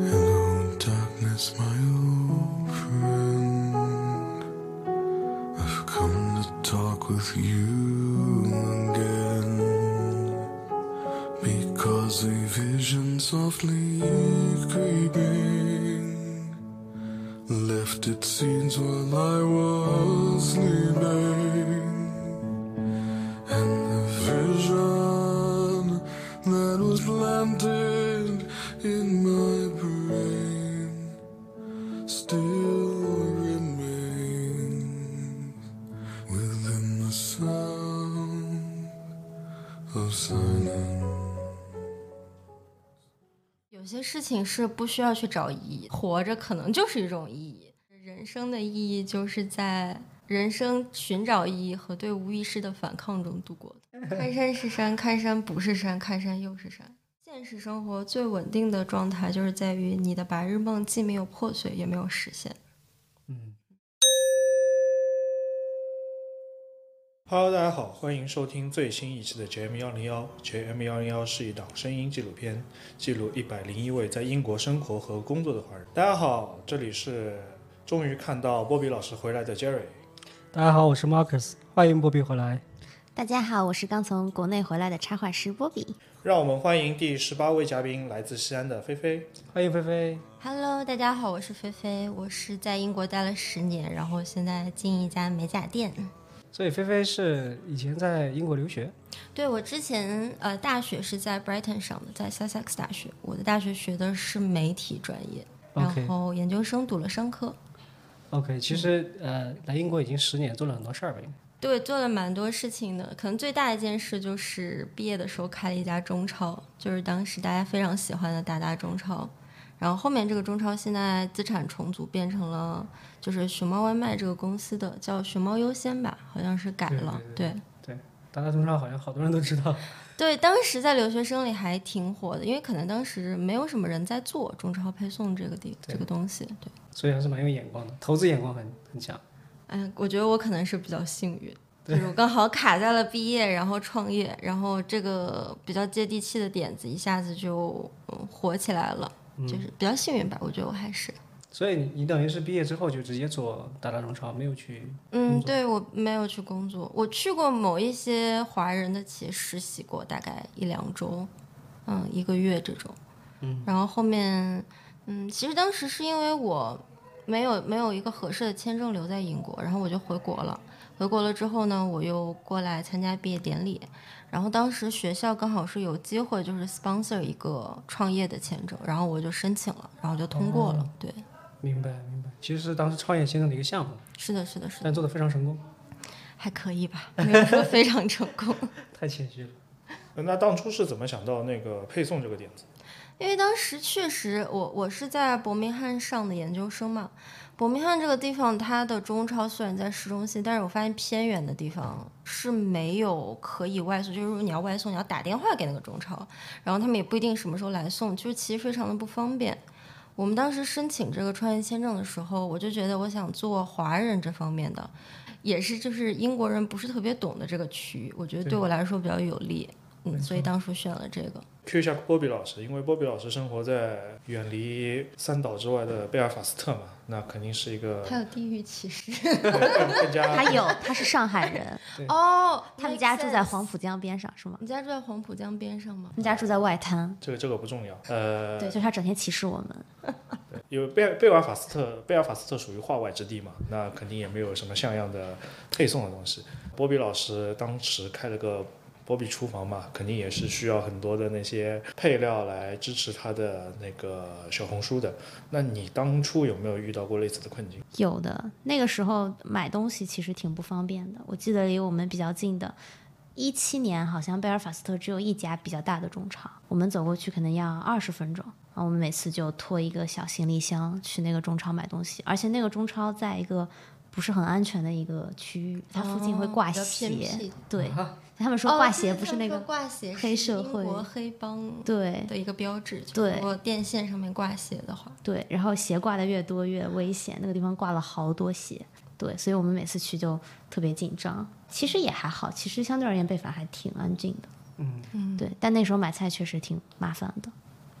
Hello, darkness, my old friend. I've come to talk with you again. Because a vision softly creeping left its scenes while I was sleeping. 情是不需要去找意义，活着可能就是一种意义。人生的意义就是在人生寻找意义和对无意识的反抗中度过的。看山是山，看山不是山，看山又是山。现实生活最稳定的状态就是在于你的白日梦既没有破碎，也没有实现。Hello，大家好，欢迎收听最新一期的 JM 幺零幺。JM 幺零幺是一档声音纪录片，记录一百零一位在英国生活和工作的华人。大家好，这里是终于看到波比老师回来的 Jerry。大家好，我是 Marcus，欢迎波比回来。大家好，我是刚从国内回来的插画师波比。让我们欢迎第十八位嘉宾，来自西安的菲菲。欢迎菲菲。Hello，大家好，我是菲菲，我是在英国待了十年，然后现在进一家美甲店。所以菲菲是以前在英国留学，对我之前呃大学是在 Brighton 上的，在 Sussex 大学，我的大学学的是媒体专业然后研究生读了商科。OK，其实呃来英国已经十年，做了很多事儿吧？对，做了蛮多事情的。可能最大一件事就是毕业的时候开了一家中超，就是当时大家非常喜欢的达达中超。然后后面这个中超现在资产重组变成了就是熊猫外卖这个公司的，叫熊猫优先吧，好像是改了。对对达达中超好像好多人都知道。对，当时在留学生里还挺火的，因为可能当时没有什么人在做中超配送这个地这个东西。对，所以还是蛮有眼光的，投资眼光很很强。哎，我觉得我可能是比较幸运，就是我刚好卡在了毕业，然后创业，然后这个比较接地气的点子一下子就嗯火起来了，就是比较幸运吧。我觉得我还是，所以你你等于是毕业之后就直接做达达中超，没有去嗯，对我没有去工作，我去过某一些华人的企业实习过，大概一两周，嗯，一个月这种，嗯，然后后面，嗯，其实当时是因为我没有没有一个合适的签证留在英国，然后我就回国了。回国了之后呢，我又过来参加毕业典礼，然后当时学校刚好是有机会，就是 sponsor 一个创业的签证，然后我就申请了，然后就通过了。对，明白明白。其实是当时创业先生的一个项目，是的，是的，是的，但做的非常成功，还可以吧，没有说非常成功。太谦虚了。那当初是怎么想到那个配送这个点子？因为当时确实我我是在伯明翰上的研究生嘛，伯明翰这个地方它的中超虽然在市中心，但是我发现偏远的地方是没有可以外送，就是如果你要外送，你要打电话给那个中超，然后他们也不一定什么时候来送，就是其实非常的不方便。我们当时申请这个创业签证的时候，我就觉得我想做华人这方面的，也是就是英国人不是特别懂的这个区域，我觉得对对我来说比较有利，嗯，所以当初选了这个。Q 一下波比老师，因为波比老师生活在远离三岛之外的贝尔法斯特嘛，那肯定是一个他有地域歧视更更加他有，他是上海人，哦，他们家住在黄浦江边上，是吗？你家住在黄浦江边上吗他？们家住在外滩，这个这个不重要。呃，对，就是他整天歧视我们。因为贝尔贝尔法斯特，贝尔法斯特属于化外之地嘛，那肯定也没有什么像样的配送的东西。波比老师当时开了个波比厨房嘛，肯定也是需要很多的那些配料来支持他的那个小红书的。那你当初有没有遇到过类似的困境？有的，那个时候买东西其实挺不方便的。我记得离我们比较近的，一七年好像贝尔法斯特只有一家比较大的中超，我们走过去可能要二十分钟。然后我们每次就拖一个小行李箱去那个中超买东西，而且那个中超在一个不是很安全的一个区域，它附近会挂鞋。僻对，他们说挂鞋不是那个，哦挂鞋黑社会黑帮对的一个标志，就是对如果电线上面挂鞋的话，对，然后鞋挂的越多越危险，那个地方挂了好多鞋，对，所以我们每次去就特别紧张。其实也还好，其实相对而言贝法还挺安静的，嗯，嗯，对。但那时候买菜确实挺麻烦的。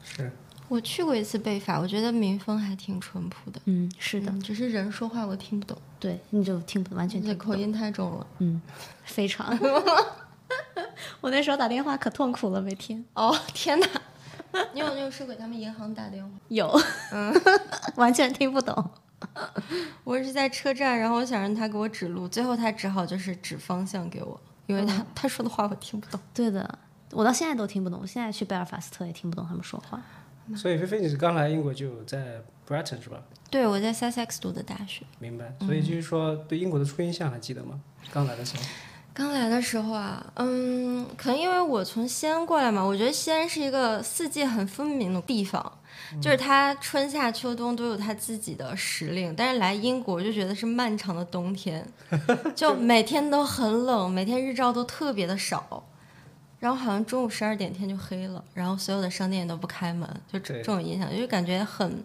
是。我去过一次贝法，我觉得民风还挺淳朴的。嗯，是的，嗯只是人说话我听不懂，对，你就听不完全听不口音太重了。嗯，非常。我那时候打电话可痛苦了，每天哦，天哪！你有没有试过给他们银行打电话？有，嗯，完全听不懂。我是在车站，然后我想让他给我指路，最后他只好就是指方向给我，因为他、他说的话我听不懂。对的，我到现在都听不懂，我现在去贝尔法斯特也听不懂他们说话。所以菲菲，你是刚来英国就在 Brighton 是吧？对，我在 Sussex 读的大学。明白。所以就是说，对英国的初印象还记得吗？刚来的时候。刚来的时候啊，嗯，可能因为我从西安过来嘛，我觉得西安是一个四季很分明的地方，就是它春夏秋冬都有它自己的时令。但是来英国就觉得是漫长的冬天，就每天都很冷，每天日照都特别的少，然后好像中午十二点天就黑了，然后所有的商店也都不开门，就这这种印象，就感觉很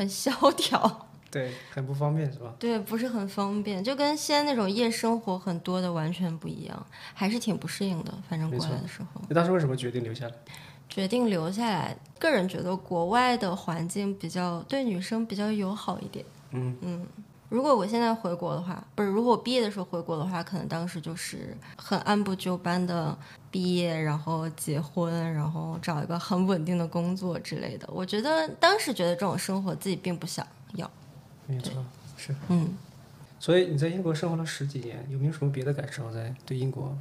很萧条。对，很不方便是吧？对，不是很方便，就跟西安那种夜生活很多的完全不一样，还是挺不适应的。反正过来的时候，你当时为什么决定留下来？决定留下来，个人觉得国外的环境比较对女生比较友好一点。嗯嗯如果我现在回国的话，不是，如果我毕业的时候回国的话，可能当时就是很按部就班的毕业，然后结婚，然后找一个很稳定的工作之类的。我觉得当时觉得这种生活自己并不想要。没错，是。嗯，所以你在英国生活了十几年，有没有什么别的感受在对英国？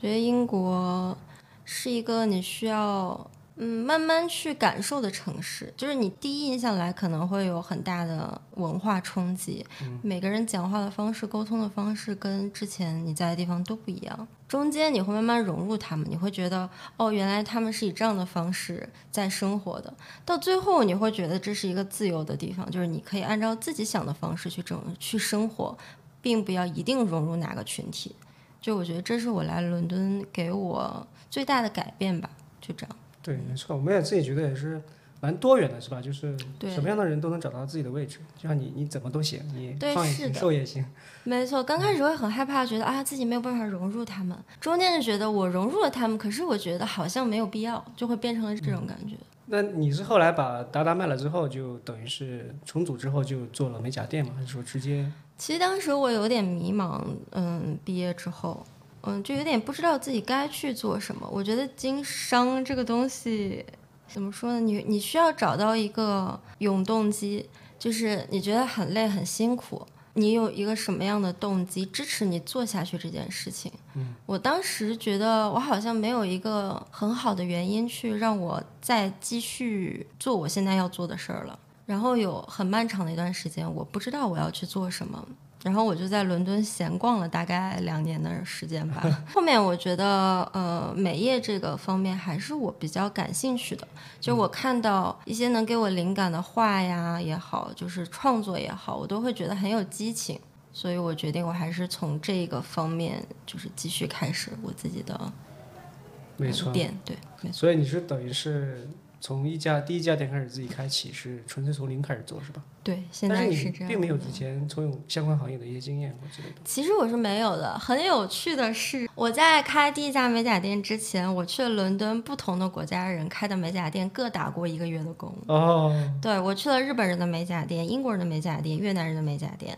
觉得英国是一个你需要嗯慢慢去感受的城市，就是你第一印象来可能会有很大的文化冲击，每个人讲话的方式、沟通的方式跟之前你在的地方都不一样。中间你会慢慢融入他们，你会觉得哦，原来他们是以这样的方式在生活的。到最后你会觉得这是一个自由的地方，就是你可以按照自己想的方式去整去生活，并不要一定融入哪个群体。就我觉得这是我来伦敦给我最大的改变吧，就这样。对，没错，我们也自己觉得也是蛮多元的，是吧？就是对什么样的人都能找到自己的位置，就像你，你怎么都行，你对胖也行，瘦也行。没错，刚开始会很害怕，觉得啊自己没有办法融入他们，中间就觉得我融入了他们，可是我觉得好像没有必要，就会变成了这种感觉。那你是后来把达达卖了之后，就等于是重组之后就做了美甲店吗？还是说直接？其实当时我有点迷茫，嗯，毕业之后，嗯，就有点不知道自己该去做什么。我觉得经商这个东西，怎么说呢？你你需要找到一个永动机，就是你觉得很累很辛苦，你有一个什么样的动机支持你做下去这件事情？嗯，我当时觉得我好像没有一个很好的原因去让我再继续做我现在要做的事儿了。然后有很漫长的一段时间，我不知道我要去做什么。然后我就在伦敦闲逛了大概两年的时间吧。后面我觉得，呃，美业这个方面还是我比较感兴趣的。就我看到一些能给我灵感的画呀也好，就是创作也好，我都会觉得很有激情。所以我决定，我还是从这个方面，就是继续开始我自己的没错。店。对，没错。所以你是等于是从一家第一家店开始自己开启，是纯粹从零开始做是吧？对，现在是这样。并没有之前从有相关行业的一些经验或之类的。其实我是没有的。很有趣的是，我在开第一家美甲店之前，我去了伦敦不同的国家人开的美甲店，各打过一个月的工。哦，对我去了日本人的美甲店、英国人的美甲店、越南人的美甲店，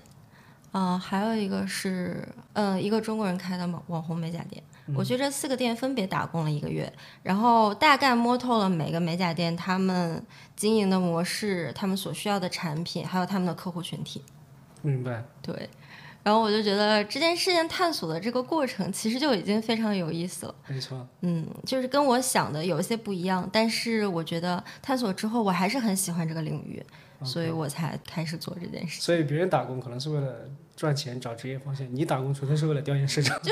嗯、还有一个是呃一个中国人开的网网红美甲店。我去这四个店分别打工了一个月，然后大概摸透了每个美甲店他们经营的模式、他们所需要的产品，还有他们的客户群体。明白。对，然后我就觉得这件事情探索的这个过程其实就已经非常有意思了。没错。嗯，就是跟我想的有一些不一样，但是我觉得探索之后，我还是很喜欢这个领域，所以我才开始做这件事情。所以别人打工可能是为了赚钱找职业方向，你打工纯粹是为了调研市场。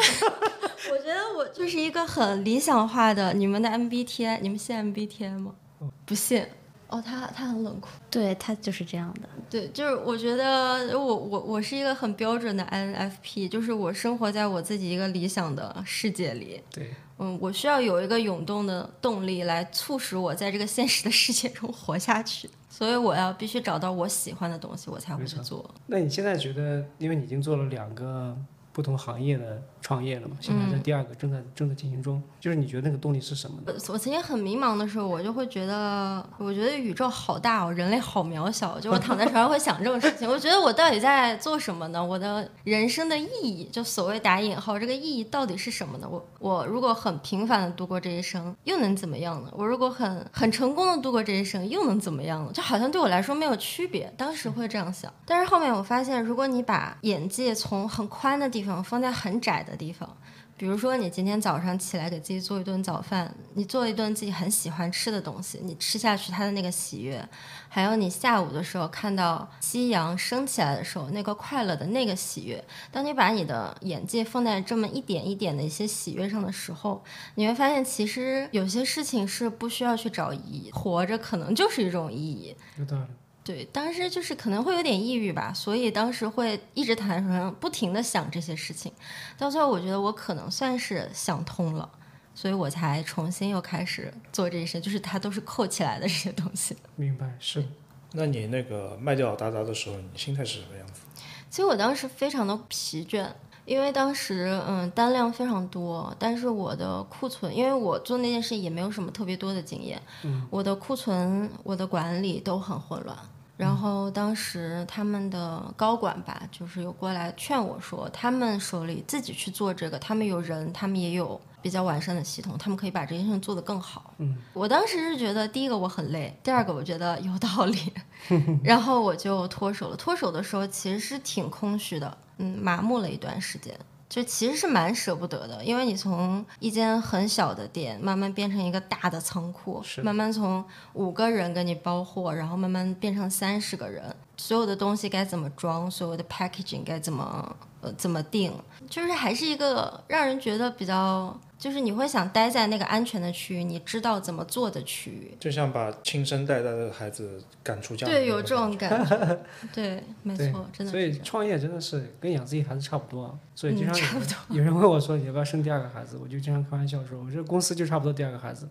我觉得我就是一个很理想化的，你们的 MBTI，你们信 MBTI 吗？不信。哦，他他很冷酷。对他就是这样的。对，就是我觉得我我我是一个很标准的 INFP，就是我生活在我自己一个理想的世界里。对，嗯，我需要有一个涌动的动力来促使我在这个现实的世界中活下去，所以我要必须找到我喜欢的东西，我才会去做。那你现在觉得，因为你已经做了两个不同行业的创业了嘛，现在在第二个正在正在进行中。就是你觉得那个动力是什么我曾经很迷茫的时候，我就会觉得，我觉得宇宙好大哦，人类好渺小。就我躺在床上会想这种事情，我觉得我到底在做什么呢？我的人生的意义，就所谓打引号，这个意义到底是什么呢？我我如果很平凡的度过这一生，又能怎么样呢？我如果很很成功的度过这一生，又能怎么样呢？就好像对我来说没有区别。当时会这样想，但是后面我发现，如果你把眼界从很宽的地方放在很窄的地方。比如说，你今天早上起来给自己做一顿早饭，你做一顿自己很喜欢吃的东西，你吃下去它的那个喜悦，还有你下午的时候看到夕阳升起来的时候那个快乐的那个喜悦。当你把你的眼界放在这么一点一点的一些喜悦上的时候，你会发现，其实有些事情是不需要去找意义，活着可能就是一种意义。对，当时就是可能会有点抑郁吧，所以当时会一直躺在床上，不停的想这些事情。到最后，我觉得我可能算是想通了，所以我才重新又开始做这些，就是它都是扣起来的这些东西。明白，是。那你那个卖掉达达的时候，你心态是什么样子？其实我当时非常的疲倦，因为当时嗯单量非常多，但是我的库存，因为我做那件事也没有什么特别多的经验，嗯，我的库存、我的管理都很混乱。然后当时他们的高管吧，就是有过来劝我说，他们手里自己去做这个，他们有人，他们也有比较完善的系统，他们可以把这件事情做得更好。嗯，我当时是觉得，第一个我很累，第二个我觉得有道理，然后我就脱手了。脱手的时候其实是挺空虚的，嗯，麻木了一段时间。就其实是蛮舍不得的，因为你从一间很小的店慢慢变成一个大的仓库，慢慢从五个人给你包货，然后慢慢变成三十个人，所有的东西该怎么装，所有的 packaging 该怎么呃怎么定，就是还是一个让人觉得比较。就是你会想待在那个安全的区域，你知道怎么做的区域，就像把亲生带大的孩子赶出家。对，有这种感觉。对，没错，真的。所以创业真的是跟养自己孩子差不多。所以经常 差不多。有人问我说你要不要生第二个孩子，我就经常开玩笑说，我这公司就差不多第二个孩子，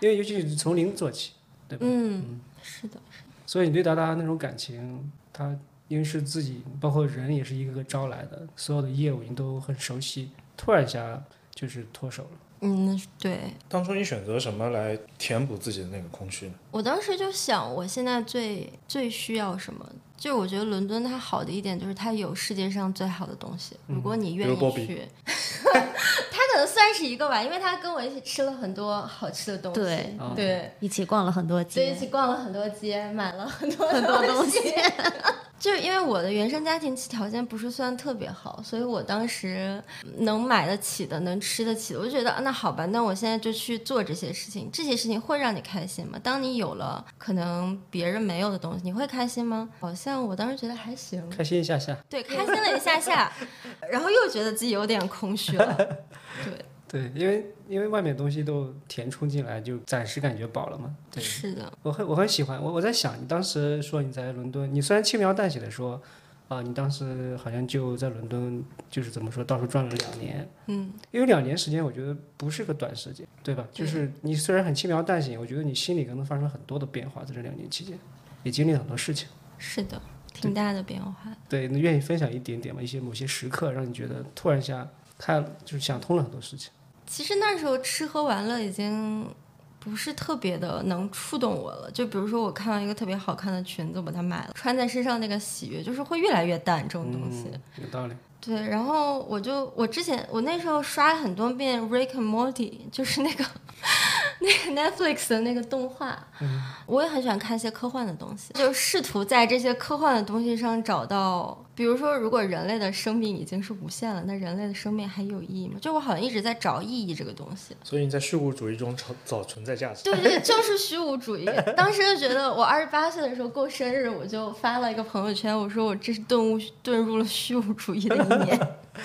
因为尤其是从零做起，对吧？嗯，是的。所以你对达达那种感情，他因为是自己，包括人也是一个个招来的，所有的业务你都很熟悉，突然一下。就是脱手了。嗯，对。当初你选择什么来填补自己的那个空虚呢？我当时就想，我现在最最需要什么？就我觉得伦敦它好的一点就是它有世界上最好的东西。如果你愿意去，它可能算是一个吧，因为他跟我一起吃了很多好吃的东西。对对，一起逛了很多街，对，一起逛了很多街，买了很多很多东西。就是因为我的原生家庭其条件不是算特别好，所以我当时能买得起的、能吃得起的，我就觉得那好吧，那我现在就去做这些事情。这些事情会让你开心吗？当你有了可能别人没有的东西，你会开心吗？好像我当时觉得还行，开心一下下，对，开心了一下下，然后又觉得自己有点空虚了，对。对，因为因为外面东西都填充进来，就暂时感觉饱了嘛。对，是的。我很我很喜欢我我在想，你当时说你在伦敦，你虽然轻描淡写的说，啊，你当时好像就在伦敦，就是怎么说，到处转了两年。嗯。因为两年时间，我觉得不是个短时间，对吧？就是你虽然很轻描淡写，我觉得你心里可能发生很多的变化，在这两年期间，也经历了很多事情。是的，挺大的变化。对，你愿意分享一点点吗？一些某些时刻，让你觉得突然一下开，就是想通了很多事情。其实那时候吃喝玩乐已经不是特别的能触动我了。就比如说，我看到一个特别好看的裙子，我把它买了，穿在身上那个喜悦，就是会越来越淡。这种东西有道理。对，然后我就我之前我那时候刷了很多遍《Rick and Morty》，就是那个。那个 Netflix 的那个动画，我也很喜欢看一些科幻的东西，就试图在这些科幻的东西上找到，比如说，如果人类的生命已经是无限了，那人类的生命还有意义吗？就我好像一直在找意义这个东西。所以你在虚无主义中找找存在价值。对对，就是虚无主义。当时就觉得，我二十八岁的时候过生日，我就发了一个朋友圈，我说我这是顿悟遁入了虚无主义的一年。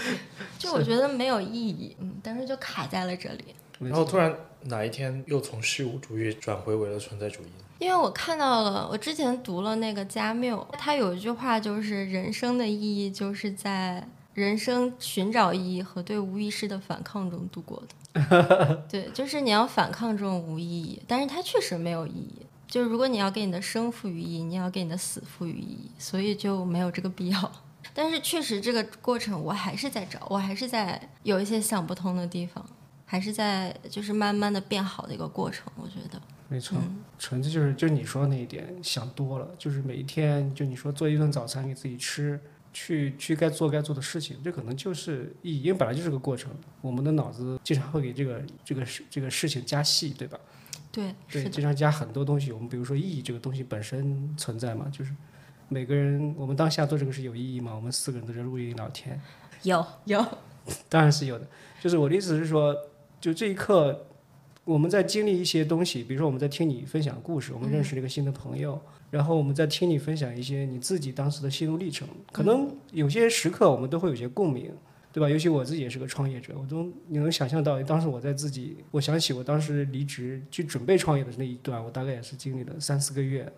就我觉得没有意义，嗯，但是就卡在了这里。然后突然。哪一天又从虚无主义转回为了存在主义？因为我看到了，我之前读了那个加缪，他有一句话就是“人生的意义就是在人生寻找意义和对无意识的反抗中度过的 ”。对，就是你要反抗这种无意义，但是它确实没有意义。就是如果你要给你的生赋予意义，你要给你的死赋予意义，所以就没有这个必要。但是确实这个过程我还是在找，我还是在有一些想不通的地方，还是在就是慢慢的变好的一个过程。我觉得，没错，嗯纯粹就是就是你说的那一点，想多了，就是每一天就你说做一顿早餐给自己吃，去去该做该做的事情，这可能就是意义，因为本来就是个过程，我们的脑子经常会给这个这个事这个事情加戏，对吧？对，对，经常加很多东西。我们比如说意义这个东西本身存在嘛，就是每个人我们当下做这个事有意义吗？我们四个人都在录音聊天，有有，当然是有的。就是我的意思是说，就这一刻，我们在经历一些东西，比如说我们在听你分享故事，我们认识了一个新的朋友，然后我们在听你分享一些你自己当时的心路历程。可能有些时刻我们都会有些共鸣，对吧？尤其我自己也是个创业者，我都你能想象到，当时我在自己，我想起我当时离职去准备创业的那一段，我大概也是经历了三四个月，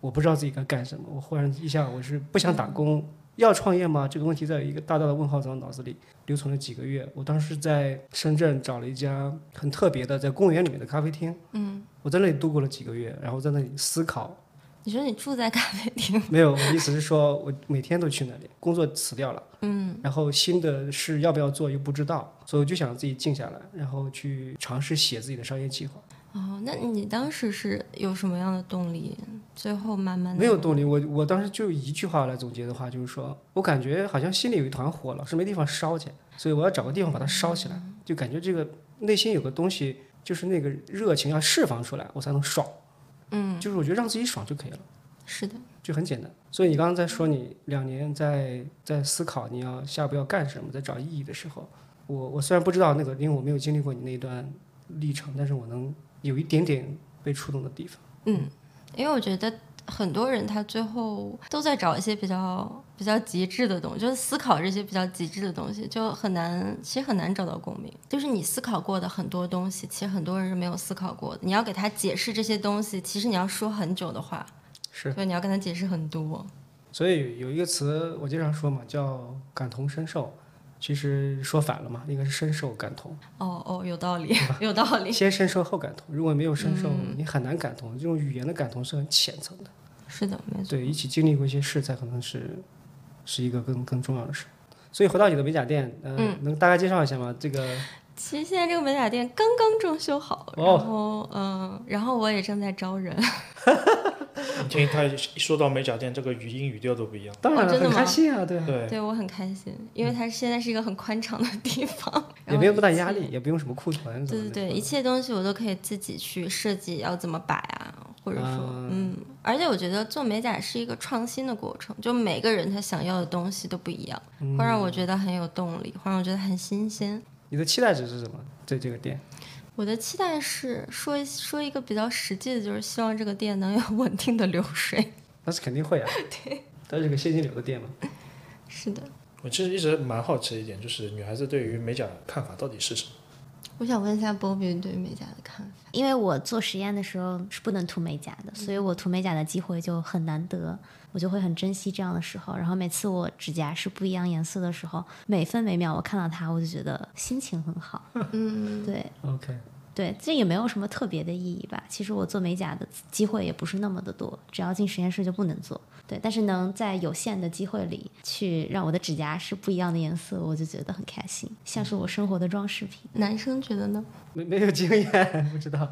我不知道自己该干什么，我忽然一下我是不想打工。要创业吗？这个问题在一个大大的问号在我脑子里留存了几个月。我当时在深圳找了一家很特别的，在公园里面的咖啡厅。嗯，我在那里度过了几个月，然后在那里思考。你说你住在咖啡厅，没有，我的意思是说，我每天都去那里，工作辞掉了，嗯，然后新的事要不要做又不知道，所以我就想自己静下来，然后去尝试写自己的商业计划。哦，那你当时是有什么样的动力？最后慢慢的没有动力，我我当时就一句话来总结的话，就是说我感觉好像心里有一团火，老是没地方烧去，所以我要找个地方把它烧起来，就感觉这个内心有个东西，就是那个热情要释放出来，我才能爽。嗯，就是我觉得让自己爽就可以了，是的，就很简单。所以你刚刚在说你两年在在思考你要下一步要干什么，在找意义的时候，我我虽然不知道那个，因为我没有经历过你那一段历程，但是我能有一点点被触动的地方。嗯，因为我觉得很多人他最后都在找一些比较比较极致的东西，就是思考这些比较极致的东西，就很难，其实很难找到共鸣。就是你思考过的很多东西，其实很多人是没有思考过的。你要给他解释这些东西，其实你要说很久的话，是，所以，你要跟他解释很多。所以有一个词我经常说嘛，叫感同身受。其实说反了嘛，应该是深受感同。哦哦，有道理，有道理。先深受后感同，如果没有深受，嗯你很难感同。这种语言的感同是很浅层的。是的，没错。对，一起经历过一些事，才可能是是一个更更重要的事。所以回到你的美甲店，呃、嗯能大概介绍一下吗？这个其实现在这个美甲店刚刚装修好，哦然后嗯，然后我也正在招人。你听他一说到美甲店，这个语音语调都不一样。当然了很开心啊，对啊，对，对我很开心，因为它现在是一个很宽敞的地方，也没有多大压力，。也不用什么库存什么的。对对对，一切东西我都可以自己去设计要怎么摆啊，或者说，啊嗯，而且我觉得做美甲是一个创新的过程，就每个人他想要的东西都不一样，嗯会让我觉得很有动力，会让我觉得很新鲜。你的期待值是什么？对这个店，我的期待是说一说一个比较实际的，就是希望这个店能有稳定的流水。那是肯定会啊。对，它是个现金流的店嘛。是的，我其实一直蛮好奇一点，就是女孩子对于美甲看法到底是什么？我想问一下 Bobby 对美甲的看法。因为我做实验的时候是不能涂美甲的，所以我涂美甲的机会就很难得，我就会很珍惜这样的时候。然后每次我指甲是不一样颜色的时候，每分每秒我看到它，我就觉得心情很好。嗯，对 OK，对，这也没有什么特别的意义吧。其实我做美甲的机会也不是那么的多，只要进实验室就不能做。对，但是能在有限的机会里去让我的指甲是不一样的颜色，我就觉得很开心，像是我生活的装饰品。男生觉得呢？没没有经验，不知道。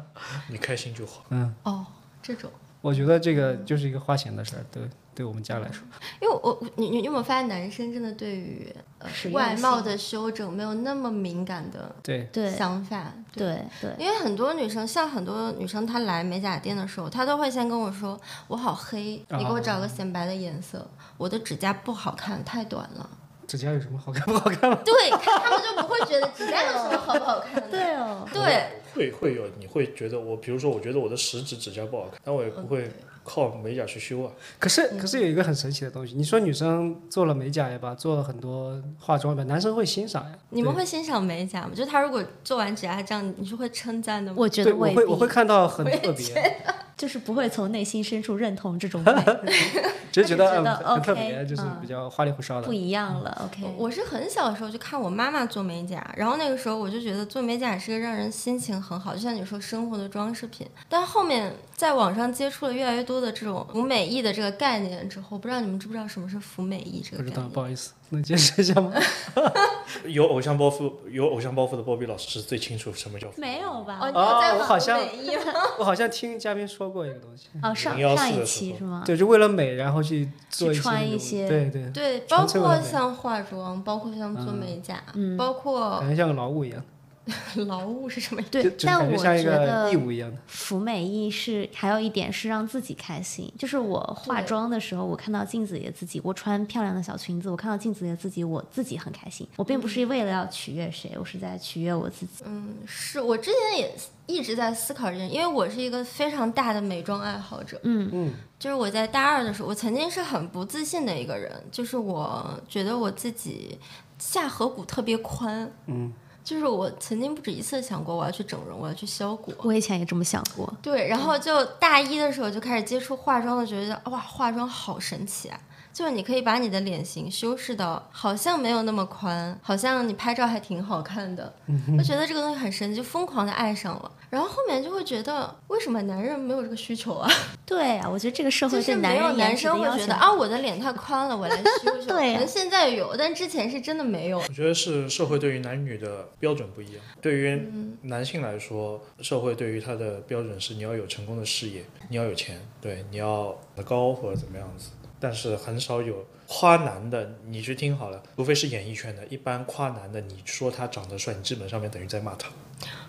你开心就好。嗯，哦，这种。我觉得这个就是一个花钱的事儿，对对我们家来说。因为我你你有没有发现，男生真的对于呃外貌的修整没有那么敏感的对，对想法？对对因为很多女生，像很多女生，她来美甲店的时候，她都会先跟我说：“我好黑，你给我找个显白的颜色，我的指甲不好看，太短了。指甲有什么好看不好看吗？” 对，他们就不会觉得指甲有什么好不好看的。对哦，对，会会有，你会觉得我，比如说，我觉得我的食指指甲不好看，但我也不会靠美甲去修啊。可是可是有一个很神奇的东西，你说女生做了美甲也罢，做了很多化妆也罢，男生会欣赏呀。你们会欣赏美甲吗？就是他如果做完指甲这样，你是会称赞的吗？我觉得，我会。我会看到很特别，就是不会从内心深处认同这种美，只是觉得他只觉得嗯很特 OK，别，就是嗯比较花里胡哨的不。一样了。OK，我是很小的时候就看我妈妈做美甲，然后那个时候我就觉得做美甲是个让人心情很好，就像你说生活的装饰品。但后面在网上接触了越来越多的这种服美役的这个概念之后，不知道你们知不知道什么是服美役这不知道，个概念？不好意思，能解释一下吗？有偶像包袱有偶像包袱的波比老师是最清楚什么叫没有吧？哦，你哦有在我好像？我好像听嘉宾说过一个东西，哦，上上一期是吗？对，就为了美，然后去做一些去穿一些对对，对，包括像化妆，包括像做美甲，嗯。包括感觉像个劳务一样，劳务是什么？对但我觉得义务一样的。服美役是还有一点是让自己开心，就是我化妆的时候，我看到镜子里的自己，我穿漂亮的小裙子，我看到镜子里的自己，我自己很开心。我并不是为了要取悦谁，我是在取悦我自己。嗯，是我之前也一直在思考这件，因为我是一个非常大的美妆爱好者。嗯嗯，就是我在大二的时候，我曾经是很不自信的一个人，就是我觉得我自己下颌骨特别宽。嗯，就是我曾经不止一次想过我要去整容，我要去削骨。我以前也这么想过。对，然后就大一的时候就开始接触化妆的，觉得哇，化妆好神奇啊！就是你可以把你的脸型修饰到好像没有那么宽，好像你拍照还挺好看的。我觉得这个东西很神奇，就疯狂的爱上了。然后后面就会觉得，为什么男人没有这个需求啊？对啊，我觉得这个社就是会对人没有男生会觉得啊，我的脸太宽了，我来修修。对啊可能现在有，但之前是真的没有。我觉得是社会对于男女的标准不一样。对于男性来说，社会对于他的标准是你要有成功的事业，你要有钱，对，你要高或者怎么样子。但是很少有夸男的，你去听好了，除非是演艺圈的，一般夸男的，你说他长得帅，你基本上面等于在骂他。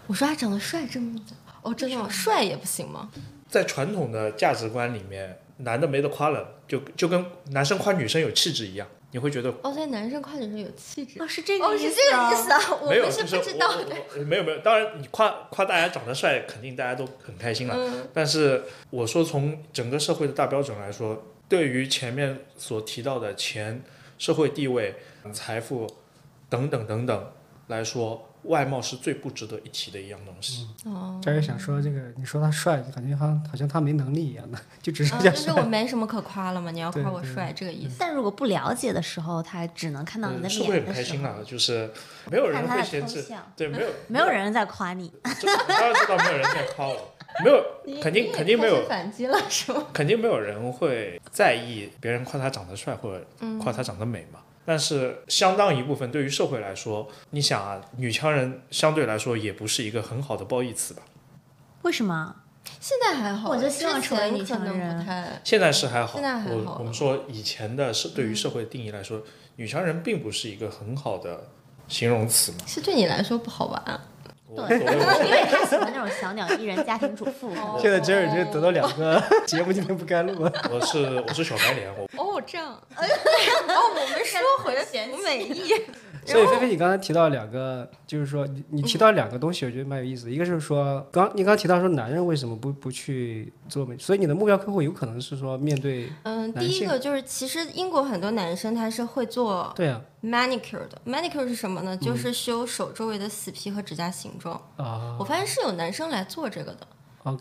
我说他长得帅，这么哦，真的吗？帅也不行吗？在传统的价值观里面，男的没得夸了，就就跟男生夸女生有气质一样，你会觉得哦，所以男生夸女生有气质。哦，是这哦，个是这个意思啊，我没是不知道的。没有没有，当然你夸夸大家长得帅，肯定大家都很开心了。嗯但是我说从整个社会的大标准来说，对于前面所提到的钱、社会地位、财富等等等等来说，外貌是最不值得一提的一样东西。哦，佳宇想说这个，你说他帅，就感觉好像好像他没能力一样的，就只是就是我没什么可夸了嘛，你要夸我帅，这个意思。但如果不了解的时候，他只能看到你的脸是会很开心啦候，，就是没有人会嫌弃，对，没有没有人在夸你。当然知道没有人在夸我，没有，肯定肯定没有，反击了是吗？肯定没有人会在意别人夸他长得帅或者夸他长得美嘛。但是相当一部分对于社会来说，你想啊，女强人相对来说也不是一个很好的褒义词吧？为什么？现在还好，我就希望成为女强人。现在是还好，现在还好我我们说以前的社对于社会的定义来说，女强人并不是一个很好的形容词嘛。是对你来说不好玩。我对因为他喜欢那种小鸟依人、家庭主妇。现在真是就得到两个 节目，今天不该录了。我是我是小白脸，我哦，这样。哦，我们说回服美意。所以菲菲，你刚才提到两个，就是说你你提到两个东西，我觉得蛮有意思的。一个是说，刚你刚提到说男人为什么不不去做美，所以你的目标客户有可能是说面对嗯，第一个就是，其实英国很多男生他是会做对啊 manicure 的。manicure 是什么呢？就是修手周围的死皮和指甲形状。啊我发现是有男生来做这个的，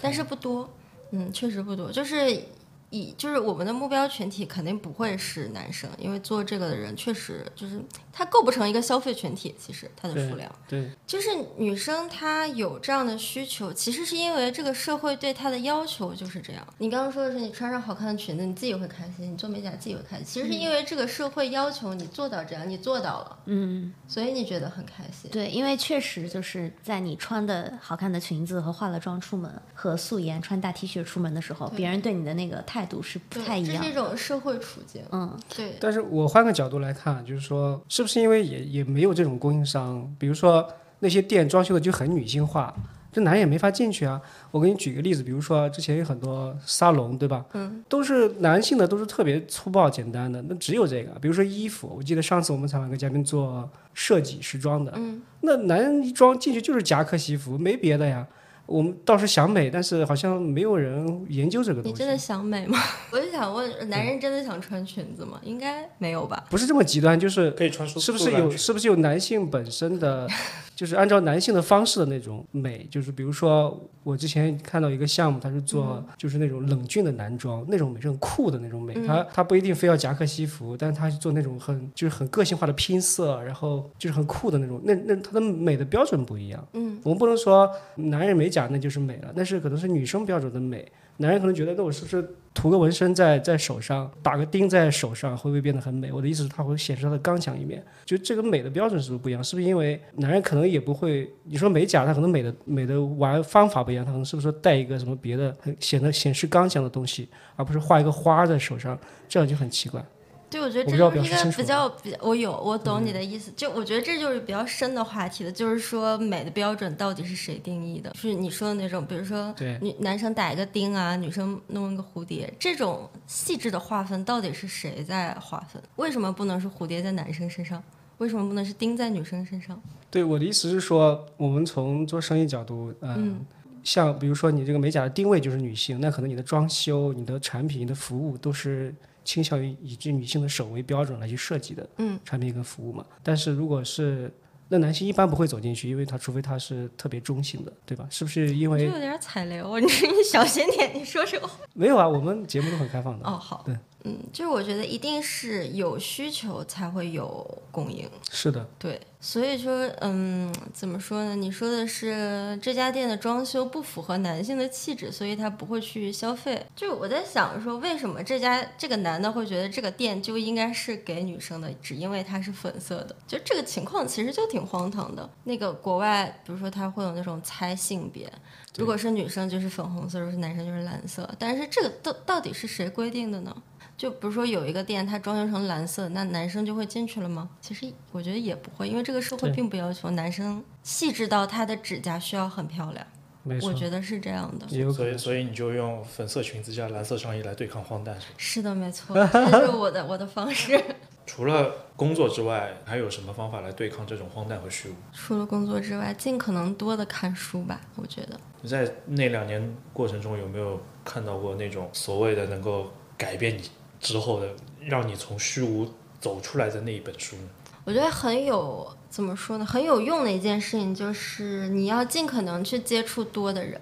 但是不多。嗯，确实不多。就是以就是我们的目标群体肯定不会是男生，因为做这个的人确实就是他构不成一个消费群体。其实他的数量。对就是女生她有这样的需求，其实是因为这个社会对她的要求就是这样。你刚刚说的是你穿上好看的裙子，你自己会开心；你做美甲自己会开心。其实是因为这个社会要求你做到这样，你做到了，嗯，所以你觉得很开心。对，因为确实就是在你穿的好看的裙子和化了妆出门，和素颜穿大 T 恤出门的时候，别人对你的那个态度是不，太一样这是一。种社会处境。嗯，对，但是我换个角度来看，就是说，是不是因为也也没有这种供应商？比如说那些店装修的就很女性化，这男人也没法进去啊。我给你举个例子，比如说之前有很多沙龙，对吧？嗯，都是男性的，都是特别粗暴简单的，那只有这个。比如说衣服，我记得上次我们采访一个嘉宾做设计时装的，嗯，那男人一装进去就是夹克西服，没别的呀。我们倒是想美，但是好像没有人研究这个东西。你真的想美吗？我就想问，男人真的想穿裙子吗？应该没有吧。不是这么极端，就是可以穿出是不是有是不是有男性本身的，就是按照男性的方式的那种美，就是比如说我之前看到一个项目，他是做就是那种冷峻的男装，那种美是很酷的那种美，他他不一定非要夹克西服，但是他是做那种很就是很个性化的拼色，然后就是很酷的那种，那那他的美的标准不一样。嗯，我们不能说男人美那就是美了，那是可能是女生标准的美。男人可能觉得，那我是不是涂个纹身在在手上，打个钉在手上，会不会变得很美？我的意思是，它会显示它的刚强一面。就这个美的标准是不是不一样？是不是因为男人可能也不会？你说美甲，他可能美的美的玩方法不一样，他可能是不是说带一个什么别的，很显得显示刚强的东西，而不是画一个花在手上，这样就很奇怪。对，我觉得这就是一个比较比较，我有我懂你的意思。就我觉得这就是比较深的话题了，就是说美的标准到底是谁定义的？是你说的那种，比如说男生打一个钉啊，女生弄一个蝴蝶，这种细致的划分到底是谁在划分？为什么不能是蝴蝶在男生身上？为什么不能是钉在女生身上？对，我的意思是说，我们从做生意角度，嗯，像比如说你这个美甲的定位就是女性，那可能你的装修、你的产品、你的服务都是倾向于以这女性的手为标准来去设计的，嗯，产品跟服务嘛。但是如果是那男性一般不会走进去，因为他除非他是特别中性的，对吧？是不是因为有点踩雷我，你你小心点，你说这个话。没有啊？我们节目都很开放的。哦，好，对，嗯，就是我觉得一定是有需求才会有供应。是的，对，所以说，嗯，怎么说呢？你说的是这家店的装修不符合男性的气质，所以他不会去消费。就我在想说，为什么这家这个男的会觉得这个店就应该是给女生的，只因为它是粉色的？就这个情况其实就挺荒唐的。那个国外，比如说他会有那种猜性别，如果是女生就是粉红色，如果是男生就是蓝色。但是这个到到底是谁规定的呢？就比如说有一个店，它装修成蓝色，那男生就会进去了吗？其实我觉得也不会，因为这个社会并不要求男生细致到他的指甲需要很漂亮。没错我，觉得是这样的。所以所以你就用粉色裙子加蓝色上衣来对抗荒诞，是吧？是的，没错，这是我的我的方式。除了工作之外，还有什么方法来对抗这种荒诞和虚无？除了工作之外，尽可能多的看书吧。我觉得，你在那两年过程中有没有看到过那种所谓的能够改变你之后的，让你从虚无走出来的那一本书呢？我觉得很有怎么说呢，很有用的一件事情就是你要尽可能去接触多的人，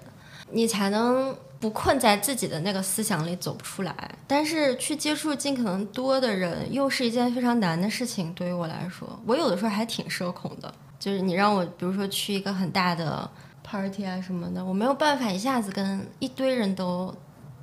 你才能不困在自己的那个思想里走不出来。但是去接触尽可能多的人，又是一件非常难的事情。对于我来说，我有的时候还挺社恐的。就是你让我，比如说去一个很大的 party 啊什么的，我没有办法一下子跟一堆人都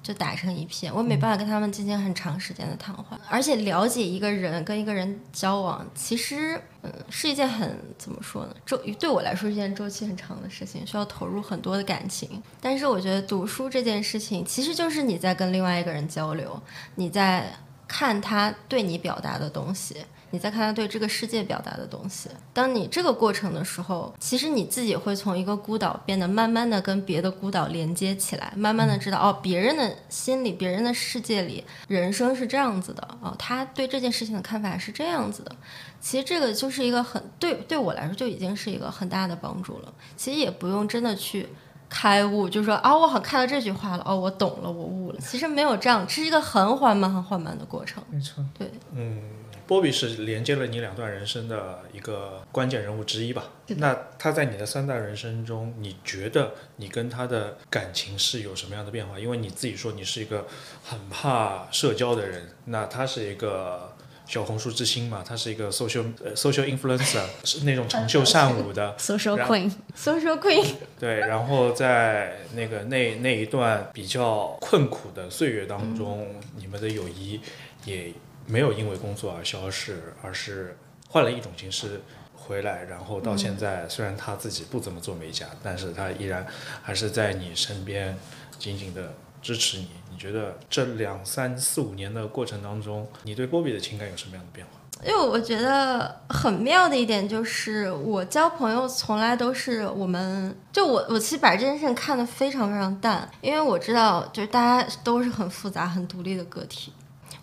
就打成一片，我没办法跟他们进行很长时间的谈话，而且了解一个人跟一个人交往，其实嗯是一件很怎么说呢，周对我来说是一件周期很长的事情，需要投入很多的感情。但是我觉得读书这件事情，其实就是你在跟另外一个人交流，你在看他对你表达的东西。你在看他对这个世界表达的东西。当你这个过程的时候，其实你自己会从一个孤岛变得慢慢的跟别的孤岛连接起来，慢慢的知道哦，别人的心里、别人的世界里，人生是这样子的哦，他对这件事情的看法是这样子的。其实这个就是一个很对对我来说就已经是一个很大的帮助了。其实也不用真的去。开悟，就说啊，我好像看到这句话了，哦，我懂了，我悟了。其实没有这样，这是一个很缓慢、很缓慢的过程。没错，对，嗯，波比是连接了你两段人生的一个关键人物之一吧？那他在你的三段人生中，你觉得你跟他的感情是有什么样的变化？因为你自己说你是一个很怕社交的人，那他是一个。小红书之星嘛，他是一个 social 呃 social influencer，是那种长袖善舞的，social queen，social queen，对，然后在那个那那一段比较困苦的岁月当中，你们的友谊也没有因为工作而消逝，而是换了一种形式回来。然后到现在，虽然他自己不怎么做美甲，但是他依然还是在你身边紧紧的支持你。你觉得这两三四五年的过程当中，你对波比的情感有什么样的变化？因为我觉得很妙的一点就是，我交朋友从来都是我们，就我我其实把这件事情看得非常非常淡，因为我知道就是大家都是很复杂、很独立的个体。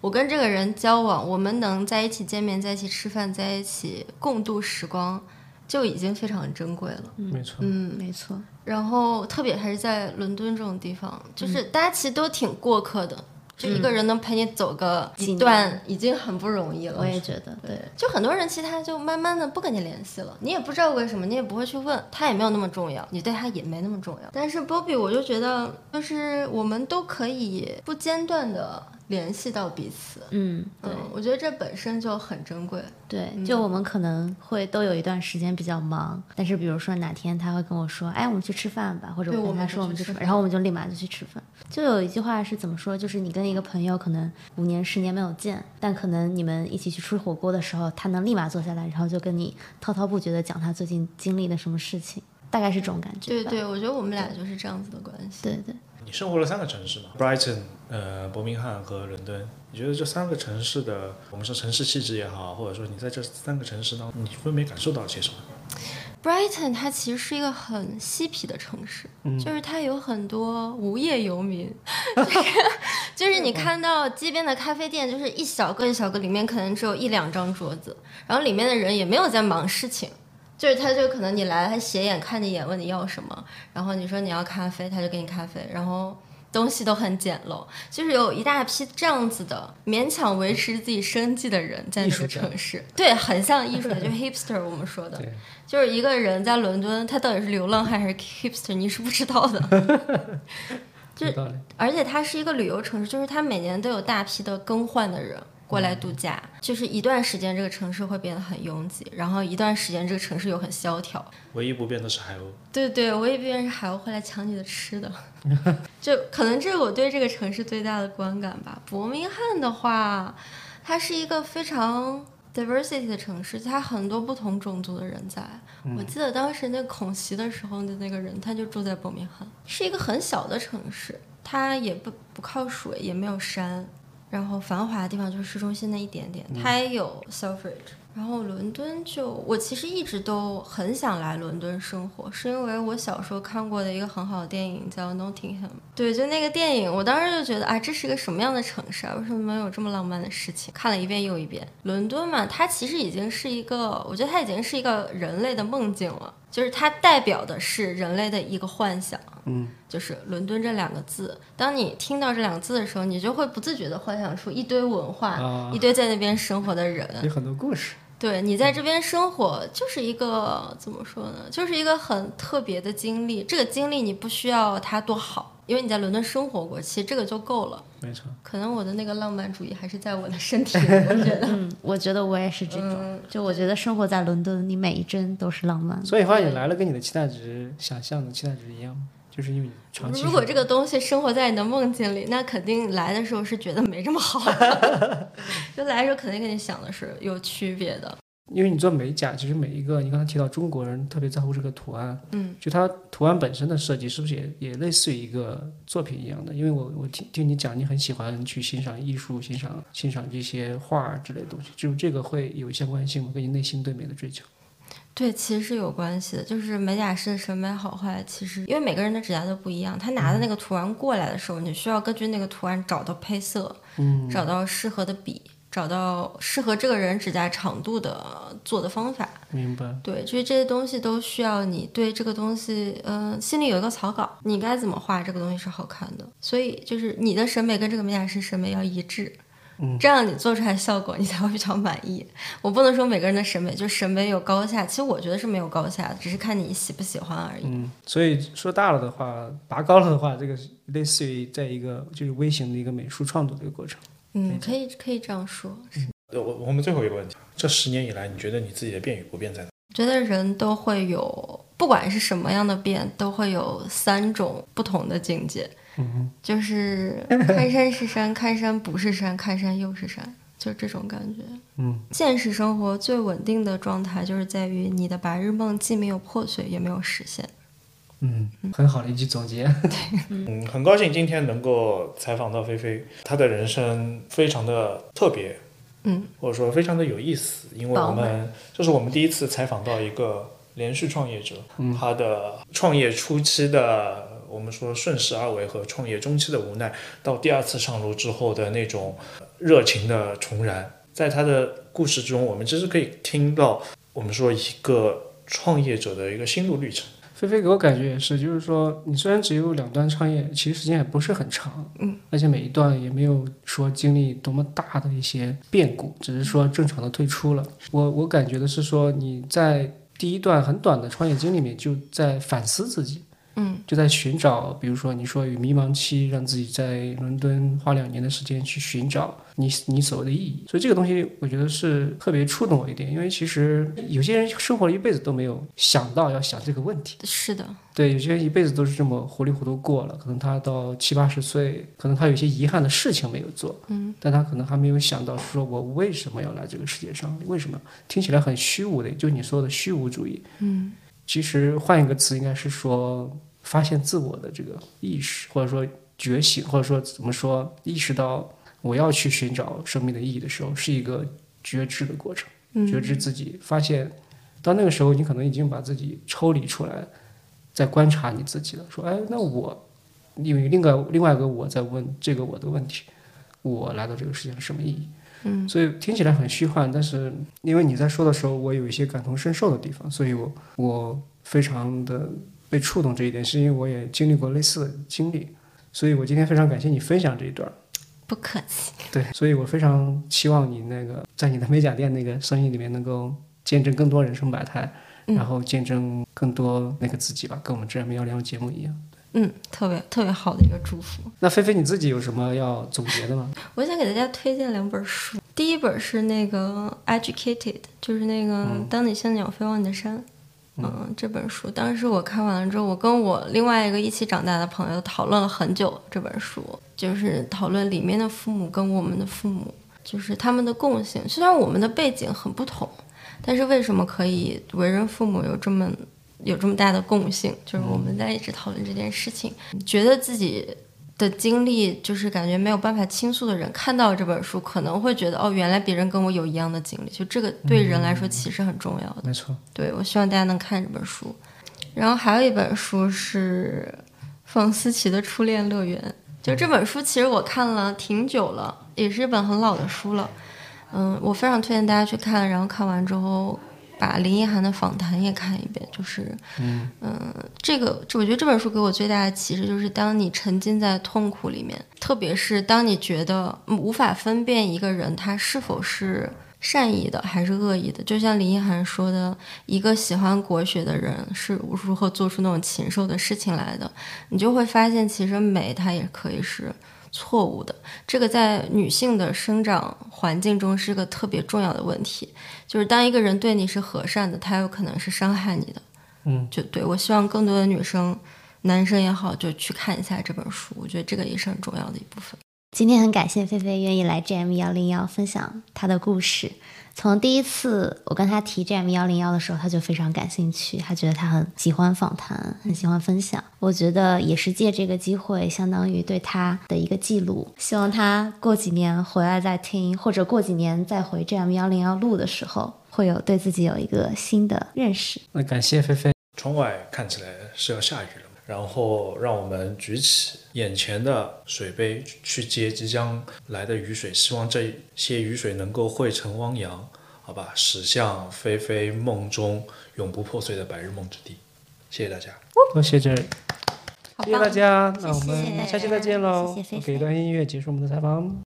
我跟这个人交往，我们能在一起见面，在一起吃饭，在一起共度时光，就已经非常珍贵了。没错，嗯，没错，然后特别还是在伦敦这种地方，就是大家其实都挺过客的，就一个人能陪你走个一几段，已经很不容易了。我也觉得，对，就很多人其实他就慢慢的不跟你联系了，你也不知道为什么，你也不会去问，他也没有那么重要，你对他也没那么重要。但是 Bobby 我就觉得，就是我们都可以不间断的联系到彼此。嗯，对嗯，我觉得这本身就很珍贵。对，就我们可能会都有一段时间比较忙，但是比如说哪天他会跟我说，哎，我们去吃饭吧，或者我跟他说我们去吃饭，然后我们就立马就去吃饭。就有一句话是怎么说，就是你跟一个朋友可能五年、十年没有见，但可能你们一起去吃火锅的时候，他能立马坐下来，然后就跟你滔滔不绝的讲他最近经历了什么事情，大概是这种感觉。对对，我觉得我们俩就是这样子的关系。对对你生活了三个城市嘛，Brighton、呃，伯明翰和伦敦。你觉得这三个城市的，我们说城市气质也好，或者说你在这三个城市当中，你分别感受到了些什么？Brighton 它其实是一个很嬉皮的城市，嗯就是它有很多无业游民，就是就是你看到街边的咖啡店，就是一小个一小个，里面可能只有一两张桌子，然后里面的人也没有在忙事情。就是他就可能你来了，他斜眼看你一眼，问你要什么，然后你说你要咖啡，他就给你咖啡，然后东西都很简陋，就是有一大批这样子的勉强维持自己生计的人在那个艺术城市，对，很像艺术家，就 hipster 我们说的，就是一个人在伦敦，他到底是流浪汉还是 hipster，你是不知道的。就。而且它是一个旅游城市，就是它每年都有大批的更换的人过来度假，就是一段时间这个城市会变得很拥挤，然后一段时间这个城市又很萧条。唯一不变的是海鸥。对对，唯一不变是海鸥会来抢你的吃的，就可能这是我对这个城市最大的观感吧。伯明翰的话，它是一个非常 diversity 的城市，它很多不同种族的人在。我记得当时那个恐袭的时候的那个人，他就住在伯明翰，是一个很小的城市，它也不不靠水，也没有山，然后繁华的地方就是市中心那一点点，它也有 Selfridge。然后伦敦就我其实一直都很想来伦敦生活，是因为我小时候看过的一个很好的电影叫《Nottingham》。对，就那个电影，我当时就觉得啊，这是一个什么样的城市啊？为什么能有这么浪漫的事情？看了一遍又一遍。伦敦嘛，它其实已经是一个，我觉得它已经是一个人类的梦境了，就是它代表的是人类的一个幻想。嗯，就是伦敦这两个字，当你听到这两个字的时候，你就会不自觉的幻想出一堆文化，啊一堆在那边生活的人。有很多故事。对你在这边生活，就是一个怎么说呢？就是一个很特别的经历。这个经历你不需要它多好，因为你在伦敦生活过，其实这个就够了。没错，可能我的那个浪漫主义还是在我的身体里，我觉得。嗯，我觉得我也是这种，嗯就我觉得生活在伦敦，你每一帧都是浪漫。所以发现你来了，跟你的期待值想象的期待值一样吗？就是因为你长期如果这个东西生活在你的梦境里，那肯定来的时候是觉得没这么好的，就来的时候肯定跟你想的是有区别的。因为你做美甲，其实每一个你刚才提到中国人特别在乎这个图案，嗯，就它图案本身的设计是不是也也类似于一个作品一样的？因为我我听听你讲，你很喜欢去欣赏艺术，欣赏欣赏这些画之类的东西，就这个会有相关性吗？跟你内心对美的追求？对，其实是有关系的，就是美甲师的审美好坏，其实因为每个人的指甲都不一样，他拿的那个图案过来的时候，你需要根据那个图案找到配色，嗯，找到适合的笔，找到适合这个人指甲长度的做的方法。明白。对，就是这些东西都需要你对这个东西，嗯、心里有一个草稿，你该怎么画这个东西是好看的。所以就是你的审美跟这个美甲师审美要一致，嗯这样你做出来效果你才会比较满意。我不能说每个人的审美就审美有高下，其实我觉得是没有高下，只是看你喜不喜欢而已。嗯，所以说大了的话，拔高了的话，这个类似于在一个就是微型的一个美术创作的一个过程。嗯，可以可以这样说。嗯我我们最后一个问题，这十年以来，你觉得你自己的变与不变在哪？觉得人都会有，不管是什么样的变，都会有三种不同的境界。嗯就是看山是山，看山不是山，看山又是山，就这种感觉。嗯，现实生活最稳定的状态，就是在于你的白日梦既没有破碎，也没有实现。嗯，很好的一句总结。嗯，很高兴今天能够采访到菲菲，她的人生非常的特别，嗯，或者说非常的有意思，因为我们这是我们第一次采访到一个连续创业者，嗯他的创业初期的我们说顺势而为和创业中期的无奈，到第二次上路之后的那种热情的重燃，在他的故事中，我们其实可以听到我们说一个创业者的一个心路历程。菲菲给我感觉也是，就是说你虽然只有两段创业，其实时间也不是很长，嗯，而且每一段也没有说经历多么大的一些变故，只是说正常的退出了。我我感觉的是说你在第一段很短的创业经历里面就在反思自己，嗯，就在寻找，比如说你说与迷茫期，让自己在伦敦花两年的时间去寻找你你所谓的意义。所以这个东西我觉得是特别触动我一点，因为其实有些人生活了一辈子都没有想到要想这个问题。是的，对，有些人一辈子都是这么糊里糊涂过了，可能他到七八十岁，可能他有些遗憾的事情没有做，嗯，但他可能还没有想到说我为什么要来这个世界上？为什么？听起来很虚无的，就是你说的虚无主义。嗯其实换一个词，应该是说发现自我的这个意识，或者说觉醒，或者说怎么说，意识到我要去寻找生命的意义的时候，是一个觉知的过程。嗯，觉知自己，发现到那个时候，你可能已经把自己抽离出来，在观察你自己了。说，哎，那我因为另外另外一个我在问这个我的问题，我来到这个世界上什么意义？嗯，所以听起来很虚幻，但是因为你在说的时候，我有一些感同身受的地方，所以我我非常的被触动这一点，是因为我也经历过类似的经历，所以我今天非常感谢你分享这一段。不客气。对，所以我非常期望你那个在你的美甲店那个生意里面能够见证更多人生百态，嗯然后见证更多那个自己吧，跟我们这样幺零幺节目一样。嗯，特别特别好的一个祝福。那菲菲你自己有什么要总结的吗？我想给大家推荐两本书，第一本是那个《Educated》，就是那个《当你像鸟飞往你的山》。嗯，这本书当时我看完了之后，我跟我另外一个一起长大的朋友讨论了很久这本书，就是讨论里面的父母跟我们的父母，就是他们的共性。虽然我们的背景很不同，但是为什么可以为人父母有这么有这么大的共性？就是我们在一直讨论这件事情，觉得自己的经历就是感觉没有办法倾诉的人，看到这本书可能会觉得哦，原来别人跟我有一样的经历，就这个对人来说其实很重要的。没错，对我希望大家能看这本书。然后还有一本书是冯思琪的《初恋乐园》，就这本书其实我看了挺久了，也是一本很老的书了。嗯，我非常推荐大家去看，然后看完之后把林一涵的访谈也看一遍，就是嗯。这个，这我觉得这本书给我最大的启示就是，当你沉浸在痛苦里面，特别是当你觉得嗯无法分辨一个人他是否是善意的还是恶意的，就像林一涵说的，一个喜欢国学的人是如何做出那种禽兽的事情来的，你就会发现，其实美它也可以是错误的。这个在女性的生长环境中是个特别重要的问题，就是当一个人对你是和善的，他有可能是伤害你的。嗯，就对我希望更多的女生、男生也好，就去看一下这本书，我觉得这个也是很重要的一部分。今天很感谢菲菲愿意来 GM 幺零幺分享她的故事。从第一次我跟她提 GM 幺零幺的时候，她就非常感兴趣，她觉得她很喜欢访谈，很喜欢分享。我觉得也是借这个机会，相当于对她的一个记录。希望她过几年回来再听，或者过几年再回 GM 幺零幺录的时候，会有对自己有一个新的认识。那感谢菲菲。窗外看起来是要下雨了，然后让我们举起眼前的水杯去接即将来的雨水，希望这些雨水能够汇成汪洋，好吧，驶向菲菲梦中永不破碎的白日梦之地。谢谢大家。多谢这，好谢谢大家。那我们下期再见喽。给一段音乐结束我们的采访。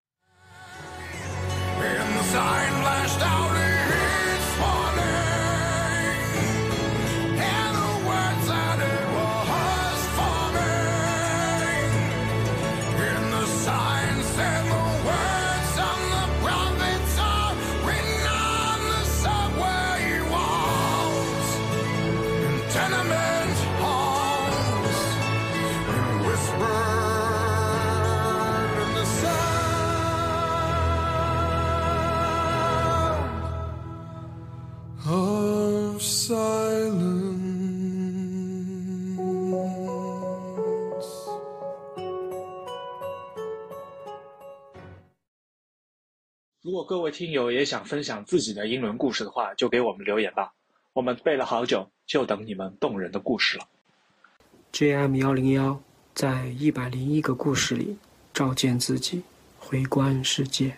如果各位听友也想分享自己的英伦故事的话，就给我们留言吧。我们背了好久，就等你们动人的故事了。JM 幺零幺在一百零一个故事里照见自己，回观世界。